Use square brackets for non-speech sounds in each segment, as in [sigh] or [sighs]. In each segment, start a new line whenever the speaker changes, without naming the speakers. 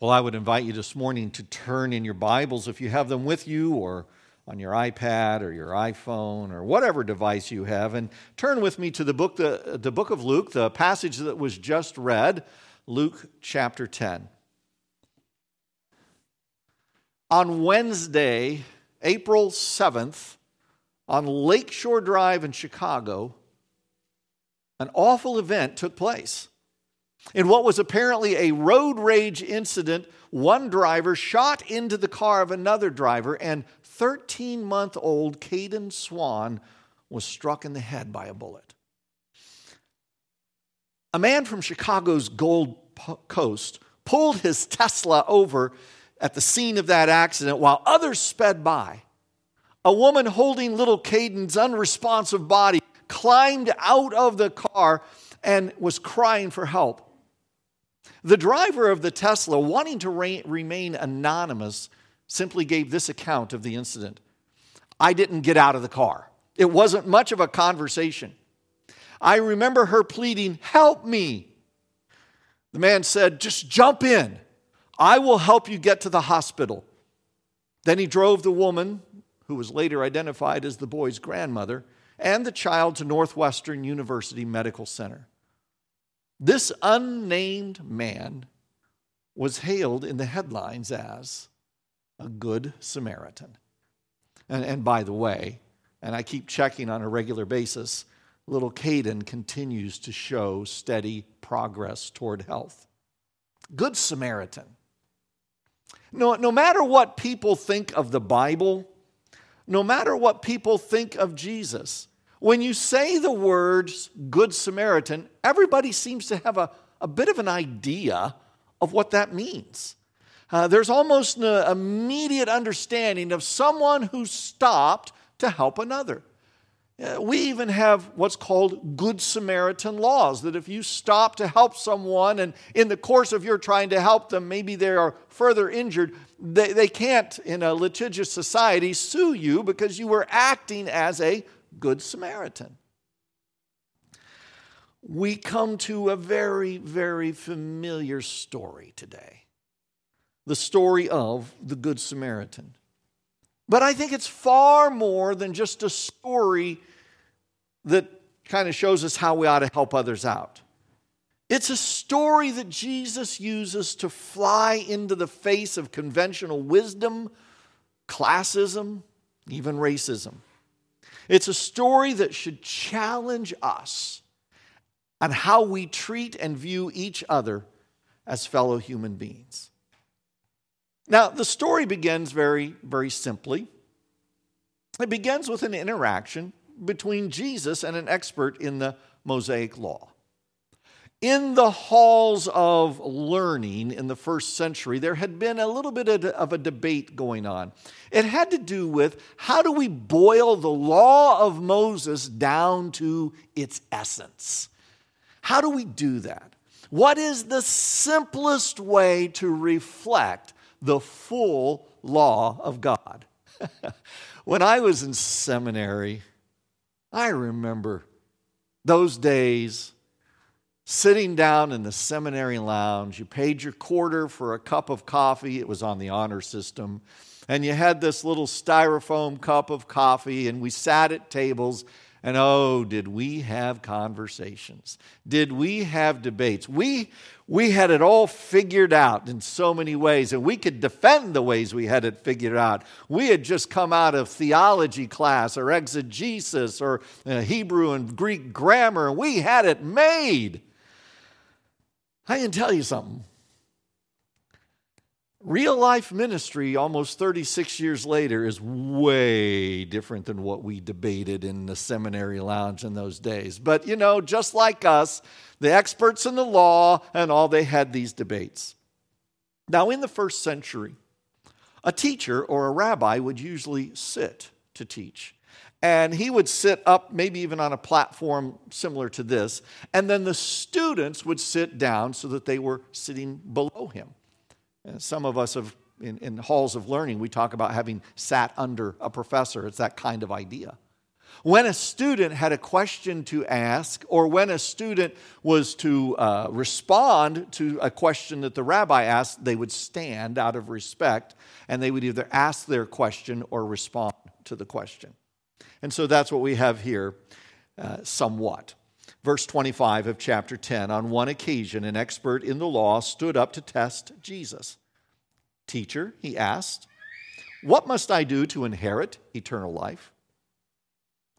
Well, I would invite you this morning to turn in your Bibles if you have them with you or on your iPad or your iPhone or whatever device you have and turn with me to the book the, the book of Luke, the passage that was just read, Luke chapter 10. On Wednesday, April 7th, on Lakeshore Drive in Chicago, an awful event took place. In what was apparently a road rage incident, one driver shot into the car of another driver, and 13 month old Kayden Swann was struck in the head by a bullet. A man from Chicago's Gold Coast pulled his Tesla over at the scene of that accident while others sped by. A woman holding little Kayden's unresponsive body climbed out of the car and was crying for help. The driver of the Tesla, wanting to re- remain anonymous, simply gave this account of the incident I didn't get out of the car. It wasn't much of a conversation. I remember her pleading, Help me. The man said, Just jump in. I will help you get to the hospital. Then he drove the woman, who was later identified as the boy's grandmother, and the child to Northwestern University Medical Center. This unnamed man was hailed in the headlines as a good Samaritan. And, and by the way, and I keep checking on a regular basis, little Kayden continues to show steady progress toward health. Good Samaritan. No, no matter what people think of the Bible, no matter what people think of Jesus, when you say the words Good Samaritan, everybody seems to have a, a bit of an idea of what that means. Uh, there's almost an immediate understanding of someone who stopped to help another. Uh, we even have what's called Good Samaritan laws that if you stop to help someone and in the course of your trying to help them, maybe they are further injured, they, they can't, in a litigious society, sue you because you were acting as a Good Samaritan. We come to a very, very familiar story today the story of the Good Samaritan. But I think it's far more than just a story that kind of shows us how we ought to help others out. It's a story that Jesus uses to fly into the face of conventional wisdom, classism, even racism. It's a story that should challenge us on how we treat and view each other as fellow human beings. Now, the story begins very, very simply. It begins with an interaction between Jesus and an expert in the Mosaic Law. In the halls of learning in the first century, there had been a little bit of a debate going on. It had to do with how do we boil the law of Moses down to its essence? How do we do that? What is the simplest way to reflect the full law of God? [laughs] when I was in seminary, I remember those days sitting down in the seminary lounge. You paid your quarter for a cup of coffee, it was on the honor system. And you had this little styrofoam cup of coffee, and we sat at tables. And oh, did we have conversations? Did we have debates? We, we had it all figured out in so many ways, and we could defend the ways we had it figured out. We had just come out of theology class or exegesis or uh, Hebrew and Greek grammar, and we had it made. I can tell you something. Real life ministry, almost 36 years later, is way different than what we debated in the seminary lounge in those days. But, you know, just like us, the experts in the law and all, they had these debates. Now, in the first century, a teacher or a rabbi would usually sit to teach. And he would sit up, maybe even on a platform similar to this. And then the students would sit down so that they were sitting below him. And some of us have, in, in halls of learning, we talk about having sat under a professor. It's that kind of idea. When a student had a question to ask, or when a student was to uh, respond to a question that the rabbi asked, they would stand out of respect and they would either ask their question or respond to the question. And so that's what we have here, uh, somewhat. Verse 25 of chapter 10 On one occasion, an expert in the law stood up to test Jesus. Teacher, he asked, what must I do to inherit eternal life?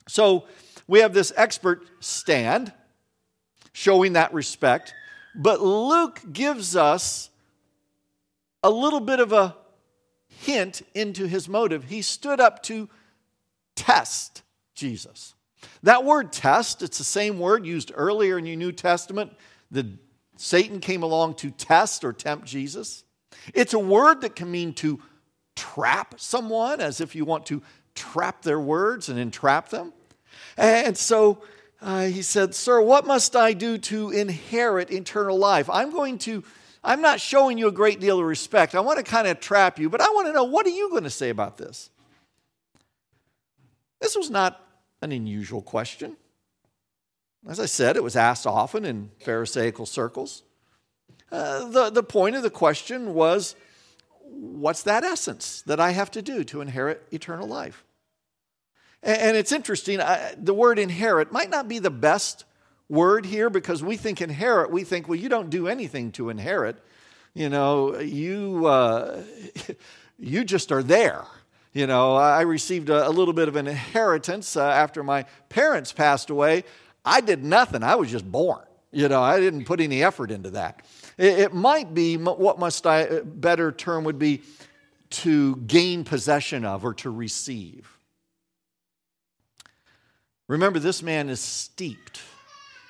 So we have this expert stand showing that respect, but Luke gives us a little bit of a hint into his motive. He stood up to test Jesus. That word test, it's the same word used earlier in your New Testament. The Satan came along to test or tempt Jesus. It's a word that can mean to trap someone, as if you want to trap their words and entrap them. And so uh, he said, Sir, what must I do to inherit eternal life? I'm going to, I'm not showing you a great deal of respect. I want to kind of trap you, but I want to know what are you going to say about this? This was not an unusual question. As I said, it was asked often in Pharisaical circles. Uh, the, the point of the question was what's that essence that I have to do to inherit eternal life? And, and it's interesting, I, the word inherit might not be the best word here because we think inherit, we think, well, you don't do anything to inherit. You know, you, uh, [laughs] you just are there. You know, I received a, a little bit of an inheritance uh, after my parents passed away. I did nothing, I was just born. You know, I didn't put any effort into that. It might be what must I, uh, better term would be to gain possession of or to receive. Remember, this man is steeped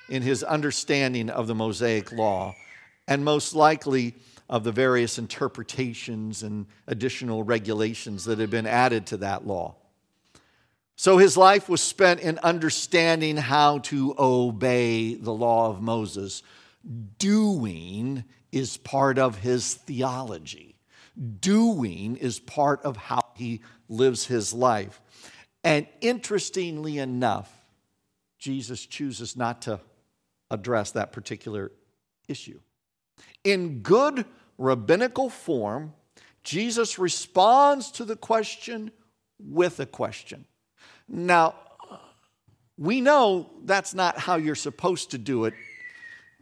in his understanding of the Mosaic law and most likely of the various interpretations and additional regulations that have been added to that law. So his life was spent in understanding how to obey the law of Moses, doing is part of his theology. Doing is part of how he lives his life. And interestingly enough, Jesus chooses not to address that particular issue. In good rabbinical form, Jesus responds to the question with a question. Now, we know that's not how you're supposed to do it,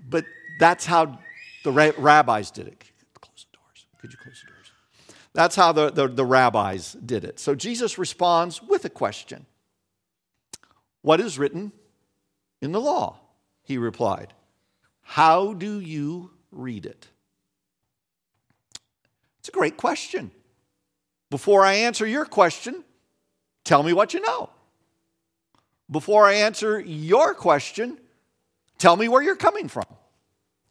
but that's how the rabbis did it. Close the doors. Could you close the doors? That's how the, the, the rabbis did it. So Jesus responds with a question What is written in the law? He replied. How do you read it? It's a great question. Before I answer your question, tell me what you know. Before I answer your question, tell me where you're coming from.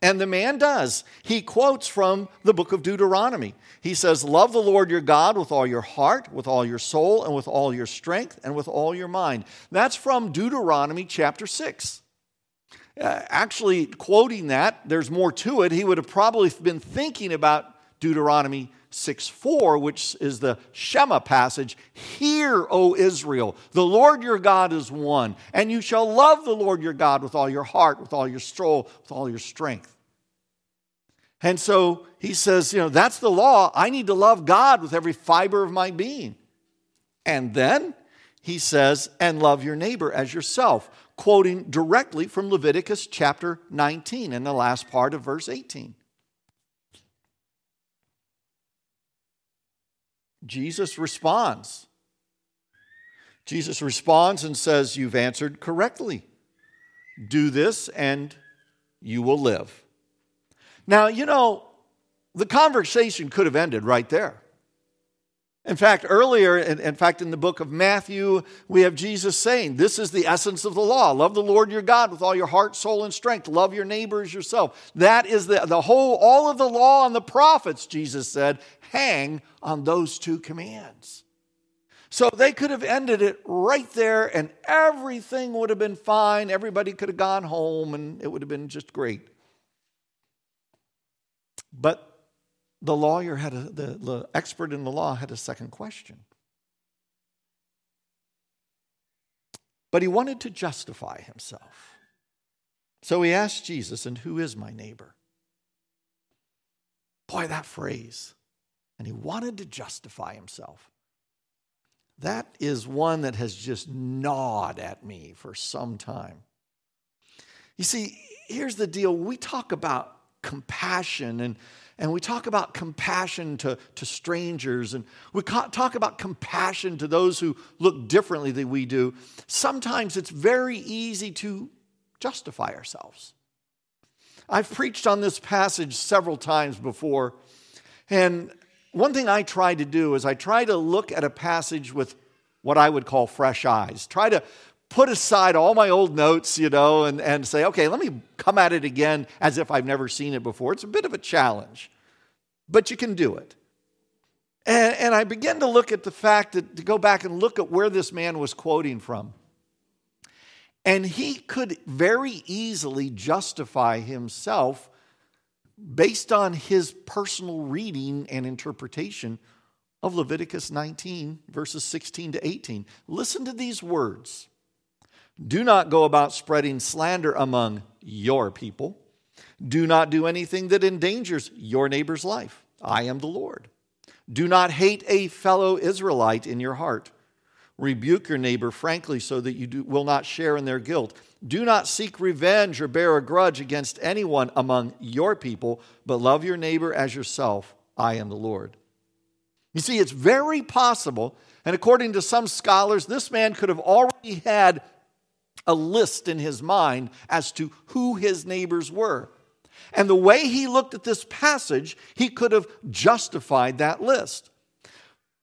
And the man does. He quotes from the book of Deuteronomy. He says, Love the Lord your God with all your heart, with all your soul, and with all your strength, and with all your mind. That's from Deuteronomy chapter 6. Uh, actually, quoting that, there's more to it. He would have probably been thinking about Deuteronomy 6 4, which is the Shema passage. Hear, O Israel, the Lord your God is one, and you shall love the Lord your God with all your heart, with all your soul, with all your strength. And so he says, you know, that's the law. I need to love God with every fiber of my being. And then he says, and love your neighbor as yourself, quoting directly from Leviticus chapter 19 in the last part of verse 18. Jesus responds. Jesus responds and says, You've answered correctly. Do this and you will live. Now, you know, the conversation could have ended right there. In fact, earlier, in, fact, in the book of Matthew, we have Jesus saying, This is the essence of the law. Love the Lord your God with all your heart, soul, and strength. Love your neighbor as yourself. That is the, the whole, all of the law and the prophets, Jesus said, hang on those two commands. So they could have ended it right there and everything would have been fine. Everybody could have gone home and it would have been just great. But the lawyer had a, the, the expert in the law had a second question. but he wanted to justify himself. So he asked Jesus, And who is my neighbor? Boy, that phrase. And he wanted to justify himself. That is one that has just gnawed at me for some time. You see, here's the deal we talk about compassion and, and we talk about compassion to, to strangers and we talk about compassion to those who look differently than we do. Sometimes it's very easy to justify ourselves. I've preached on this passage several times before, and one thing I try to do is I try to look at a passage with what I would call fresh eyes. Try to put aside all my old notes, you know, and, and say, okay, let me come at it again as if I've never seen it before. It's a bit of a challenge, but you can do it. And, and I begin to look at the fact that to go back and look at where this man was quoting from. And he could very easily justify himself based on his personal reading and interpretation of Leviticus 19, verses 16 to 18. Listen to these words Do not go about spreading slander among your people. Do not do anything that endangers your neighbor's life. I am the Lord. Do not hate a fellow Israelite in your heart. Rebuke your neighbor frankly so that you do, will not share in their guilt. Do not seek revenge or bear a grudge against anyone among your people, but love your neighbor as yourself. I am the Lord. You see, it's very possible, and according to some scholars, this man could have already had a list in his mind as to who his neighbors were. And the way he looked at this passage, he could have justified that list.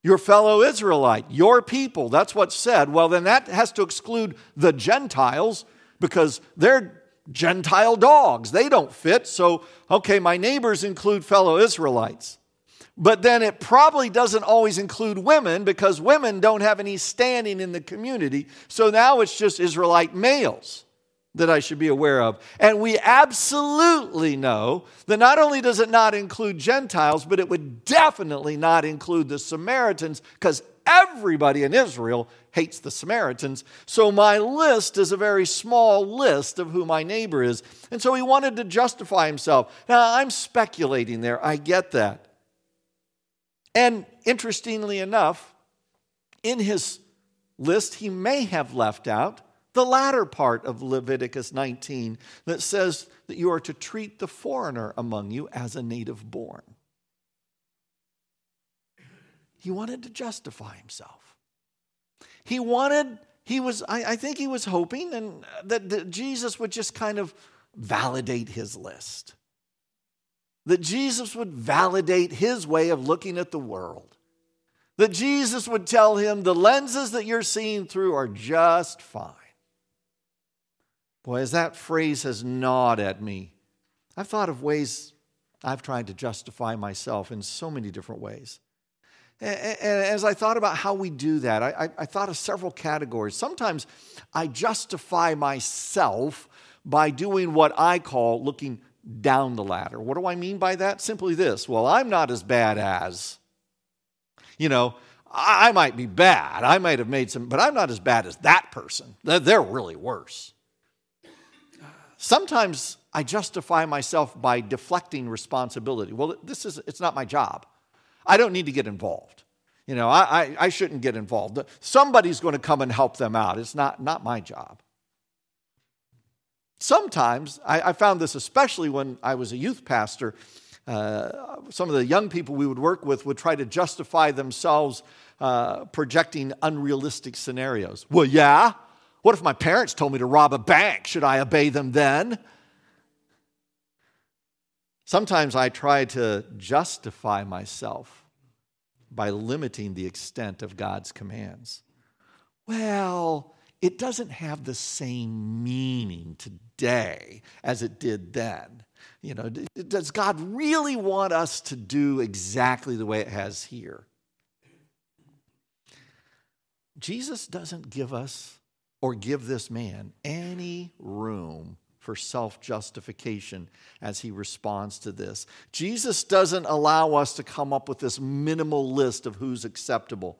Your fellow Israelite, your people, that's what's said. Well, then that has to exclude the Gentiles because they're Gentile dogs. They don't fit. So, okay, my neighbors include fellow Israelites. But then it probably doesn't always include women because women don't have any standing in the community. So now it's just Israelite males that I should be aware of. And we absolutely know that not only does it not include Gentiles, but it would definitely not include the Samaritans because everybody in Israel hates the Samaritans. So my list is a very small list of who my neighbor is. And so he wanted to justify himself. Now, I'm speculating there. I get that. And interestingly enough, in his list, he may have left out the latter part of Leviticus 19 that says that you are to treat the foreigner among you as a native born. He wanted to justify himself. He wanted, he was, I, I think he was hoping and uh, that, that Jesus would just kind of validate his list. That Jesus would validate his way of looking at the world. That Jesus would tell him the lenses that you're seeing through are just fine. Boy, as that phrase has gnawed at me, I've thought of ways I've tried to justify myself in so many different ways. And as I thought about how we do that, I, thought of several categories. Sometimes I justify myself by doing what I call looking down the ladder. What do I mean by that? Simply this well, I'm not as bad as, you know, I might be bad. I might have made some, but I'm not as bad as that person. They're really worse. Sometimes I justify myself by deflecting responsibility. Well, this is, it's not my job. I don't need to get involved. You know, I, I, I shouldn't get involved. Somebody's going to come and help them out. It's not, not my job. Sometimes, I, I found this especially when I was a youth pastor, uh, some of the young people we would work with would try to justify themselves uh, projecting unrealistic scenarios. Well, yeah. What if my parents told me to rob a bank? Should I obey them then? Sometimes I try to justify myself by limiting the extent of God's commands. Well, it doesn't have the same meaning today as it did then. You know, does God really want us to do exactly the way it has here? Jesus doesn't give us or give this man any room for self justification as he responds to this. Jesus doesn't allow us to come up with this minimal list of who's acceptable.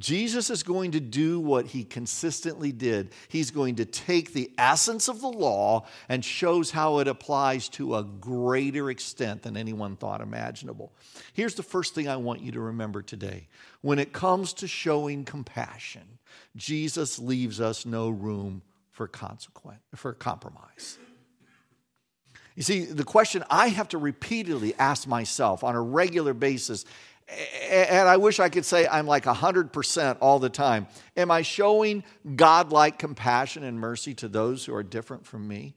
Jesus is going to do what he consistently did. He's going to take the essence of the law and shows how it applies to a greater extent than anyone thought imaginable. Here's the first thing I want you to remember today. When it comes to showing compassion, Jesus leaves us no room for consequence for compromise. You see, the question I have to repeatedly ask myself on a regular basis and I wish I could say I'm like 100% all the time. Am I showing godlike compassion and mercy to those who are different from me?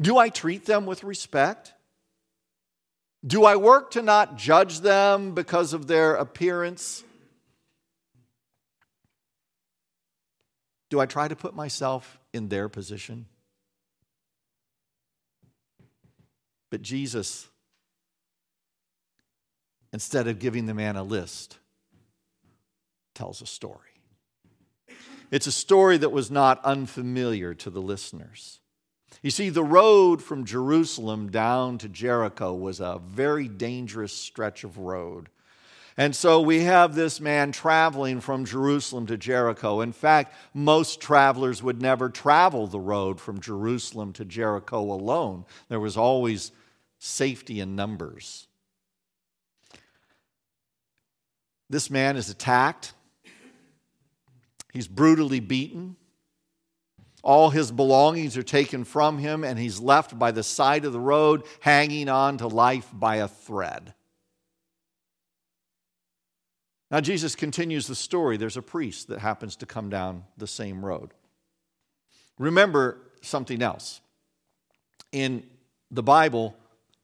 Do I treat them with respect? Do I work to not judge them because of their appearance? Do I try to put myself in their position? But Jesus instead of giving the man a list, tells a story. It's a story that was not unfamiliar to the listeners. You see, the road from Jerusalem down to Jericho was a very dangerous stretch of road. And so we have this man traveling from Jerusalem to Jericho. In fact, most travelers would never travel the road from Jerusalem to Jericho alone. There was always safety in numbers. This man is attacked, he's brutally beaten. All his belongings are taken from him, and he's left by the side of the road, hanging on to life by a thread. Now, Jesus continues the story. There's a priest that happens to come down the same road. Remember something else. In the Bible,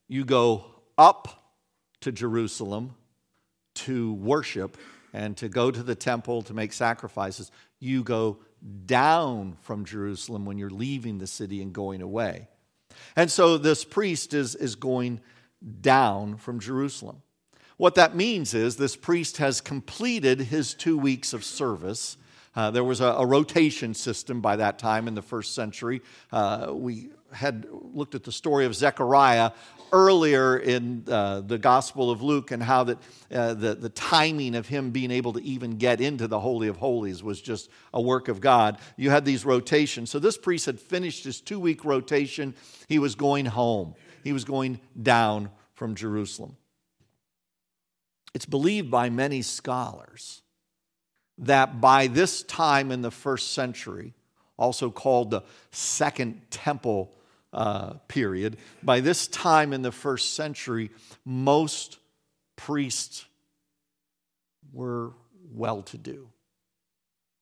you go up to Jerusalem to worship and to go to the temple to make sacrifices, you go down from Jerusalem when you're leaving the city and going away. And so this priest is, is going down from Jerusalem. What that means is this priest has completed his two weeks of service. Uh, there was a, a, rotation system by that time in the first century. Uh, we had looked at the story of Zechariah earlier in uh, the Gospel of Luke and how that uh, the, the timing of him being able to even get into the Holy of Holies was just a work of God. You had these rotations. So this priest had finished his two week rotation. He was going home, he was going down from Jerusalem. It's believed by many scholars that by this time in the first century, also called the Second Temple uh, period. By this time in the first century, most priests were well to do,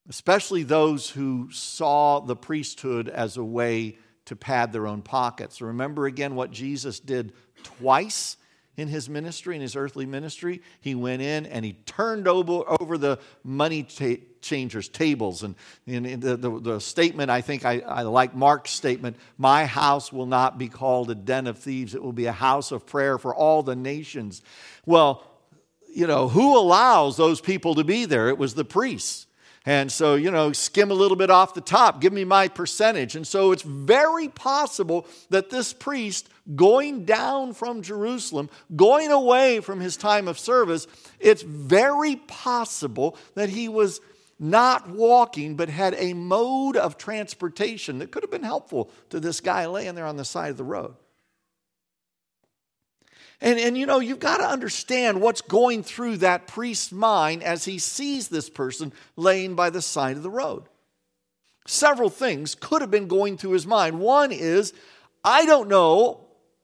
especially those who saw the priesthood as a way to pad their own pockets. Remember again what Jesus did twice in his ministry, in his earthly ministry. He went in and he turned over, over the money ta- changers' tables. And, and the, the, the, statement, I think I, I like Mark's statement My house will not be called a den of thieves, it will be a house of prayer for all the nations. Well, you know, who allows those people to be there? It was the priests. And so, you know, skim a little bit off the top, give me my percentage. And so it's very possible that this priest going down from Jerusalem, going away from his time of service, it's very possible that he was not walking, but had a mode of transportation that could have been helpful to this guy laying there on the side of the road. And, and you know, you've got to understand what's going through that priest's mind as he sees this person laying by the side of the road. Several things could have been going through his mind. One is, I don't know,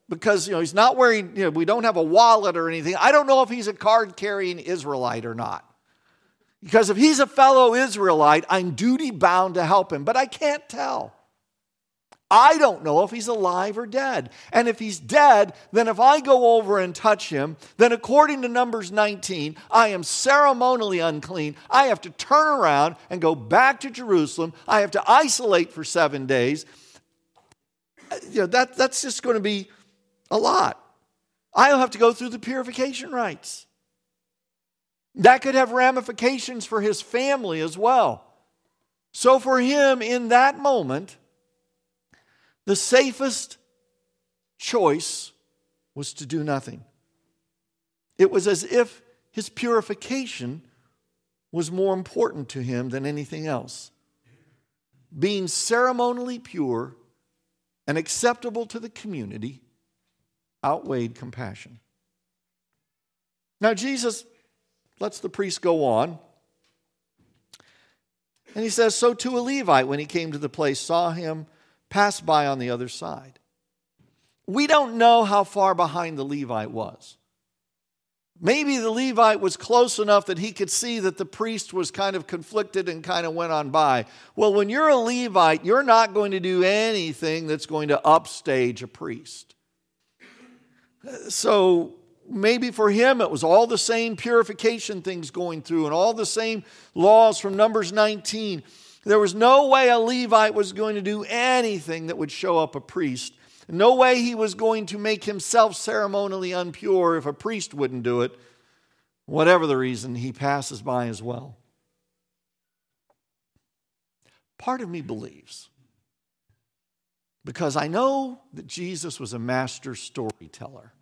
because you know he's not wearing, you know, we don't have a wallet or anything. I don't know if he's a card carrying Israelite or not. Because if he's a fellow Israelite, I'm duty bound to help him, but I can't tell. I don't know if he's alive or dead. And if he's dead, then if I go over and touch him, then according to Numbers 19, I am ceremonially unclean. I have to turn around and go back to Jerusalem. I have to isolate for seven days. You know, that, that's just going to be a lot. I'll have to go through the purification rites. That could have ramifications for his family as well. So, for him in that moment, the safest choice was to do nothing. It was as if his purification was more important to him than anything else. Being ceremonially pure and acceptable to the community outweighed compassion. Now, Jesus lets the priest go on. And he says, So too a Levite, when he came to the place, saw him pass by on the other side. We don't know how far behind the Levite was. Maybe the Levite was close enough that he could see that the priest was kind of conflicted and kind of went on by. Well, when you're a Levite, you're not going to do anything that's going to upstage a priest. So maybe for him it was all the same purification things going through and all the same laws from Numbers 19. There was no way a Levite was going to do anything that would show up a priest. No way he was going to make himself ceremonially unpure if a priest wouldn't do it. Whatever the reason, he passes by as well. Part of me believes, because I know that Jesus was a master storyteller,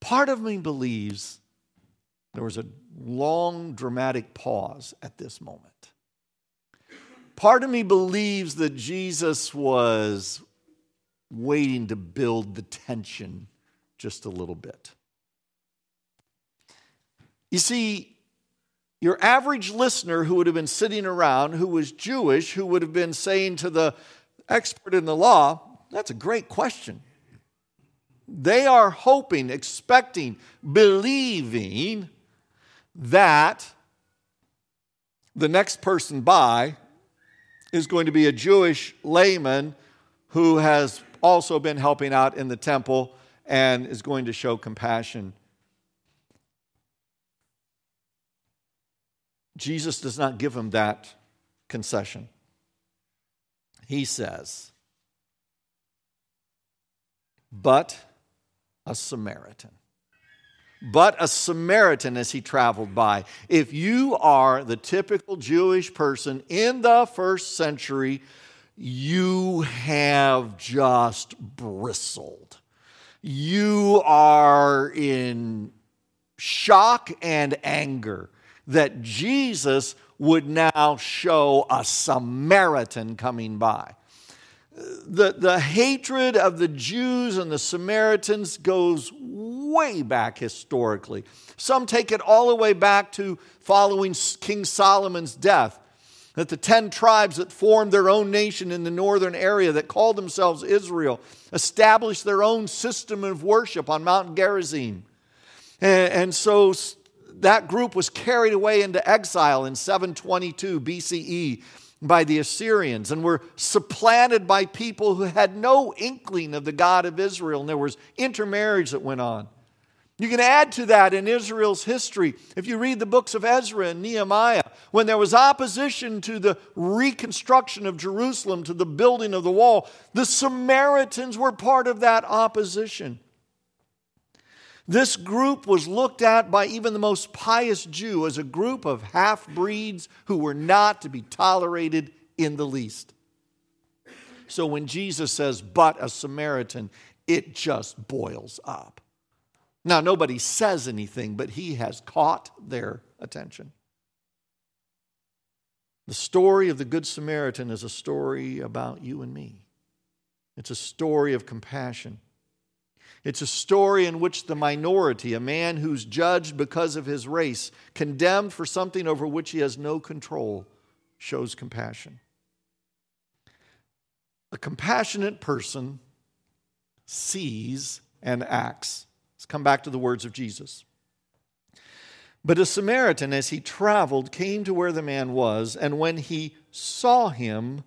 part of me believes there was a long dramatic pause at this moment. Part of me believes that Jesus was waiting to build the tension just a little bit. You see, your average listener who would have been sitting around, who was Jewish, who would have been saying to the expert in the law, That's a great question. They are hoping, expecting, believing that the next person by is going to be a Jewish layman who has also been helping out in the temple and is going to show compassion. Jesus does not give him that concession. He says, but a Samaritan. But a Samaritan as he traveled by. If you are the typical Jewish person in the first century, you have just bristled. You are in shock and anger that Jesus would now show a Samaritan coming by. The, the hatred of the Jews and the Samaritans goes way back historically. Some take it all the way back to following King Solomon's death that the 10 tribes that formed their own nation in the northern area that called themselves Israel established their own system of worship on Mount Gerizim. And, and so that group was carried away into exile in 722 BCE by the Assyrians and were supplanted by people who had no inkling of the God of Israel, and there was intermarriage that went on. You can add to that in Israel's history. If you read the books of Ezra and Nehemiah, when there was opposition to the reconstruction of Jerusalem, to the building of the wall, the Samaritans were part of that opposition. This group was looked at by even the most pious Jew as a group of half breeds who were not to be tolerated in the least. So when Jesus says, but a Samaritan, it just boils up. Now, nobody says anything, but he has caught their attention. The story of the Good Samaritan is a story about you and me. It's a story of compassion. It's a story in which the minority, a man who's judged because of his race, condemned for something over which he has no control, shows compassion. A compassionate person sees and acts. Let's come back to the words of Jesus. But a Samaritan, as he traveled, came to where the man was, and when he saw him,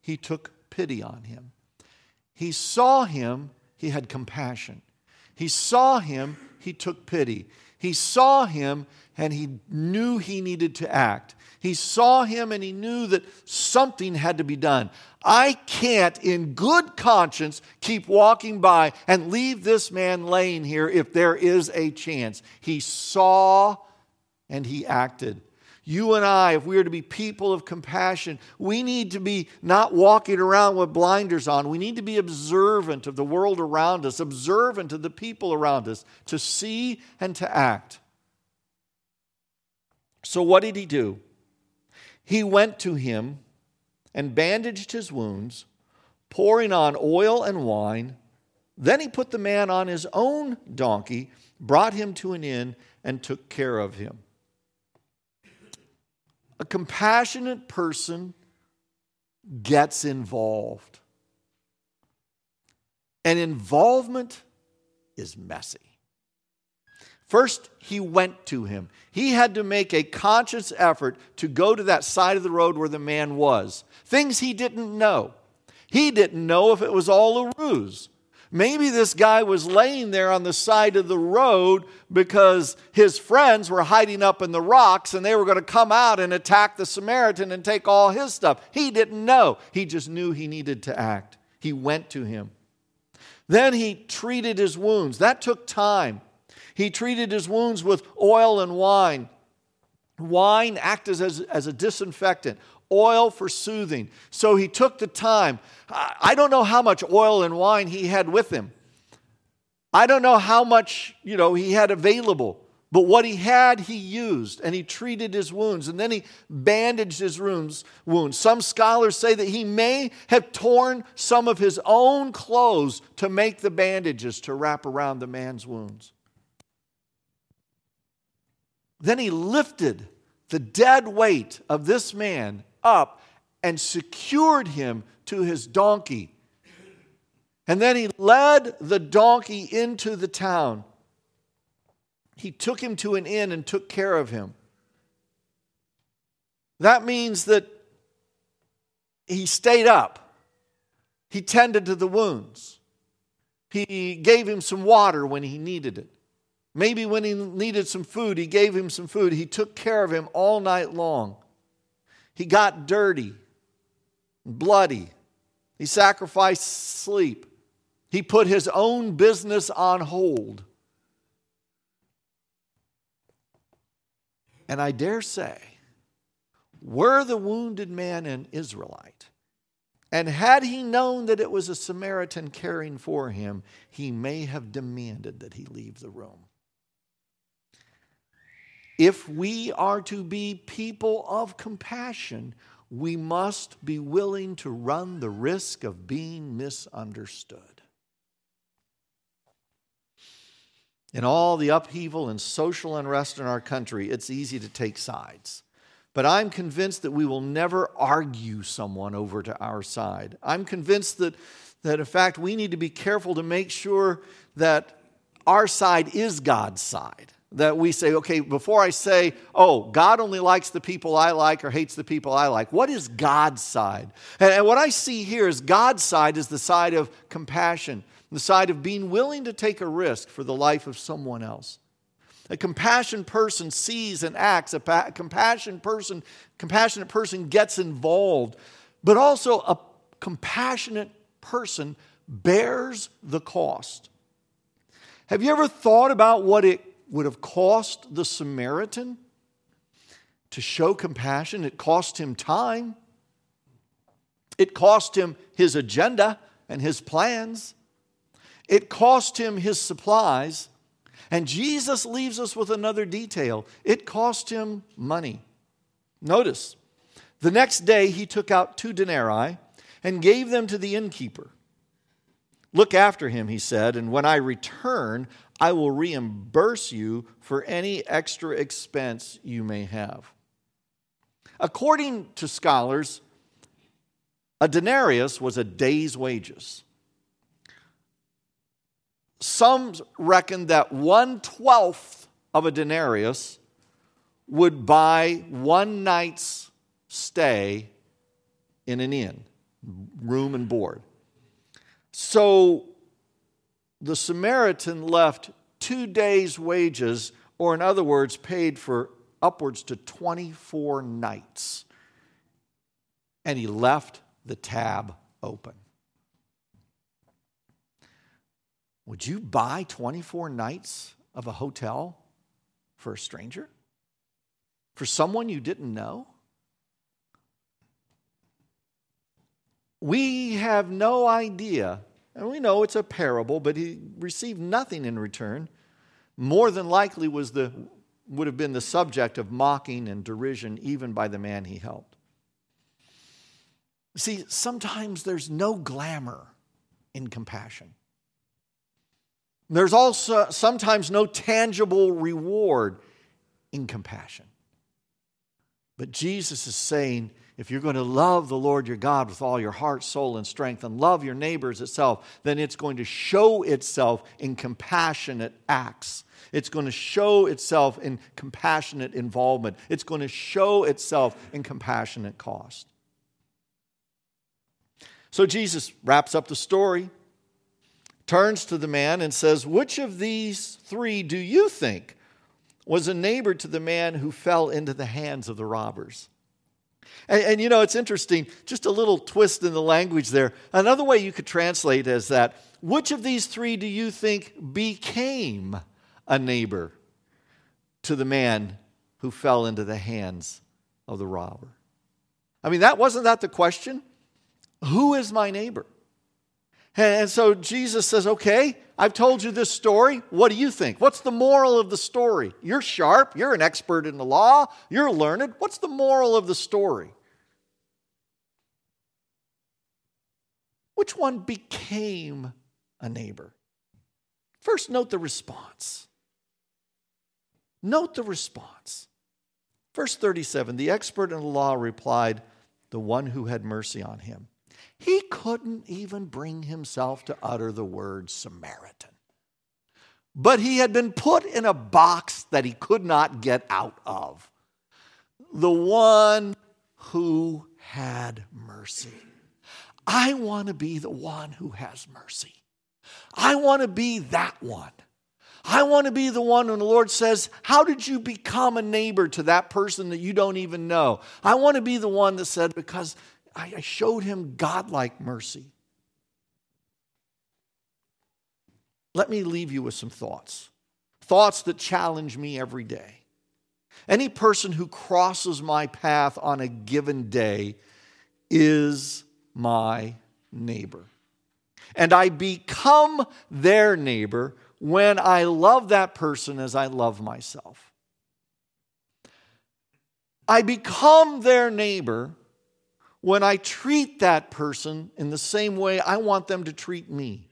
he took pity on him. He saw him, he had compassion. He saw him, he took pity. He saw him, and he knew he needed to act. He saw him, and he knew that something had to be done. I can't, in good conscience, keep walking by and leave this man laying here if there is a chance. He saw and he acted. You and I, if we are to be people of compassion, we need to be not walking around with blinders on. We need to be observant of the world around us, observant of the people around us, to see and to act. So, what did he do? He went to him and bandaged his wounds, pouring on oil and wine. Then he put the man on his own donkey, brought him to an inn, and took care of him. A compassionate person gets involved. And involvement is messy. First, he went to him. He had to make a conscious effort to go to that side of the road where the man was. Things he didn't know. He didn't know if it was all a ruse. Maybe this guy was laying there on the side of the road because his friends were hiding up in the rocks and they were going to come out and attack the Samaritan and take all his stuff. He didn't know. He just knew he needed to act. He went to him. Then he treated his wounds. That took time. He treated his wounds with oil and wine. Wine acted as, as a disinfectant, oil for soothing. So he took the time. I don't know how much oil and wine he had with him. I don't know how much, you know, he had available. But what he had, he used, and he treated his wounds, and then he bandaged his wounds. Some scholars say that he may have torn some of his own clothes to make the bandages to wrap around the man's wounds. Then he lifted the dead weight of this man up and secured him to his donkey. And then he led the donkey into the town. He took him to an inn and took care of him. That means that he stayed up. He tended to the wounds. He gave him some water when he needed it. Maybe when he needed some food, he gave him some food. He took care of him all night long. He got dirty, bloody. He sacrificed sleep. He put his own business on hold. And I dare say, were the wounded man an Israelite, and had he known that it was a Samaritan caring for him, he may have demanded that he leave the room. If we are to be people of compassion, we must be willing to run the risk of being misunderstood. In all the upheaval and social unrest in our country, it's easy to take sides. But I'm convinced that we will never argue someone over to our side. I'm convinced that, that, in fact, we need to be careful to make sure that our side is God's side that we say, okay, before I say, oh, God only likes the people I like or hates the people I like, what is God's side? And, and, what I see here is God's side is the side of compassion, the side of being willing to take a risk for the life of someone else. A compassionate person sees and acts, a pa- compassion person, compassionate person gets involved, but also a compassionate person bears the cost. Have you ever thought about what it would have cost the Samaritan to show compassion. It cost him time, it cost him his agenda and his plans, it cost him his supplies. And Jesus leaves us with another detail it cost him money. Notice, the next day he took out two denarii and gave them to the innkeeper. Look after him, he said, and when I return, I will reimburse you for any extra expense you may have. According to scholars, a denarius was a day's wages. Some reckon that one twelfth of a denarius would buy one night's stay in an inn, room and board. So the Samaritan left two days' wages, or in other words, paid for upwards to 24 nights. And he left the tab open. Would you buy 24 nights of a hotel for a stranger? For someone you didn't know? We have no idea and we know it's a parable, but he received nothing in return. More than likely was the would have been the subject of mocking and derision even by the man he helped. See, sometimes there's no glamour in compassion. There's also sometimes no tangible reward in compassion. But Jesus is saying, if you're going to love the Lord your God with all your heart, soul, and strength, and love your neighbors itself, then it's going to show itself in compassionate acts. It's going to show itself in compassionate involvement. It's going to show itself in compassionate cost. So Jesus wraps up the story, turns to the man, and says, Which of these three do you think was a neighbor to the man who fell into the hands of the robbers? And, and, you know, it's interesting, just a little twist in the language there. Another way you could translate is that which of these three do you think became a neighbor to the man who fell into the hands of the robber? I mean, that wasn't that the question? Who is my neighbor? And so Jesus says, Okay, I've told you this story. What do you think? What's the moral of the story? You're sharp. You're an expert in the law. You're learned. What's the moral of the story? Which one became a neighbor? First, note the response. Note the response. Verse 37 The expert in the law replied, The one who had mercy on him. He couldn't even bring himself to utter the word Samaritan. But he had been put in a box that he could not get out of. The one who had mercy. I want to be the one who has mercy. I want to be that one. I want to be the one when the Lord says, How did you become a neighbor to that person that you don't even know? I want to be the one that said, Because I showed him godlike mercy. Let me leave you with some thoughts. Thoughts that challenge me every day. Any person who crosses my path on a given day is my neighbor. And I become their neighbor when I love that person as I love myself. I become their neighbor when I treat that person in the same way I want them to treat me.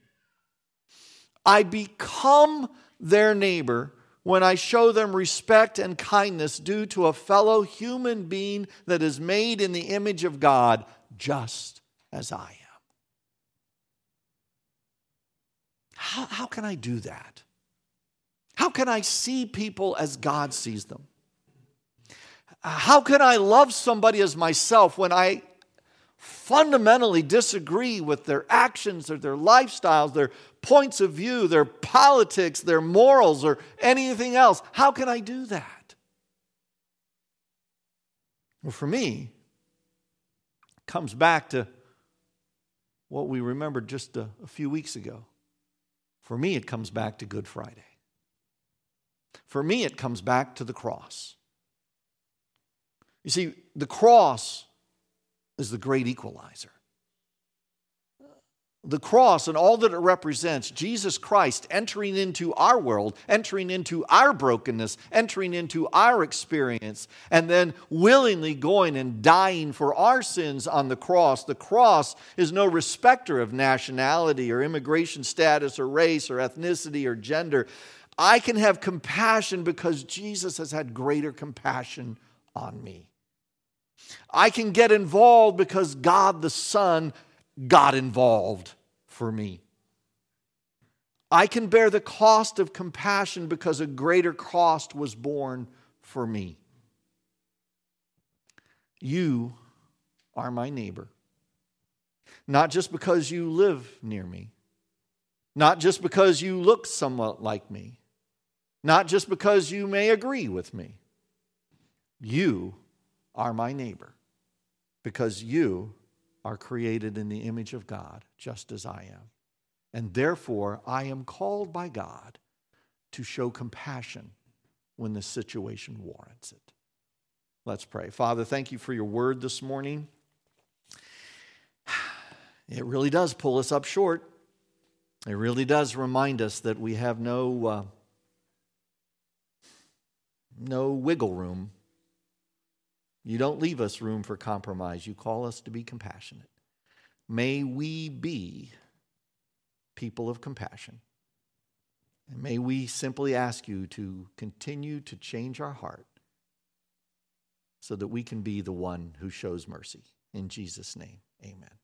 I become their neighbor when I show them respect and kindness due to a fellow human being that is made in the image of God, just as I am. How, how can I do that? How can I see people as God sees them? How can I love somebody as myself when I fundamentally disagree with their actions or their lifestyles, their points of view, their politics, their morals, or anything else. How can I do that? Well, for me, it comes back to what we remembered just a, a few weeks ago. For me, it comes back to Good Friday. For me, it comes back to the cross. You see, the cross is the great equalizer. The cross and all that it represents, Jesus Christ entering into our world, entering into our brokenness, entering into our experience, and then willingly going and dying for our sins on the cross. The cross is no respecter of nationality or immigration status or race or ethnicity or gender. I can have compassion because Jesus has had greater compassion on me. I can get involved because God the Son got involved for me. I can bear the cost of compassion because a greater cost was borne for me. You are my neighbor. Not just because you live near me, not just because you look somewhat like me, not just because you may agree with me. You are my neighbor because you are created in the image of God, just as I am. And therefore, I am called by God to show compassion when the situation warrants it. Let's pray. Father, thank you for your word this morning. [sighs] It really does pull us up short. It really does remind us that we have no, uh, no wiggle room. You don't leave us room for compromise. You call us to be compassionate. May we be people of compassion. And may we simply ask you to continue to change our heart so that we can be the one who shows mercy. In Jesus' name, amen.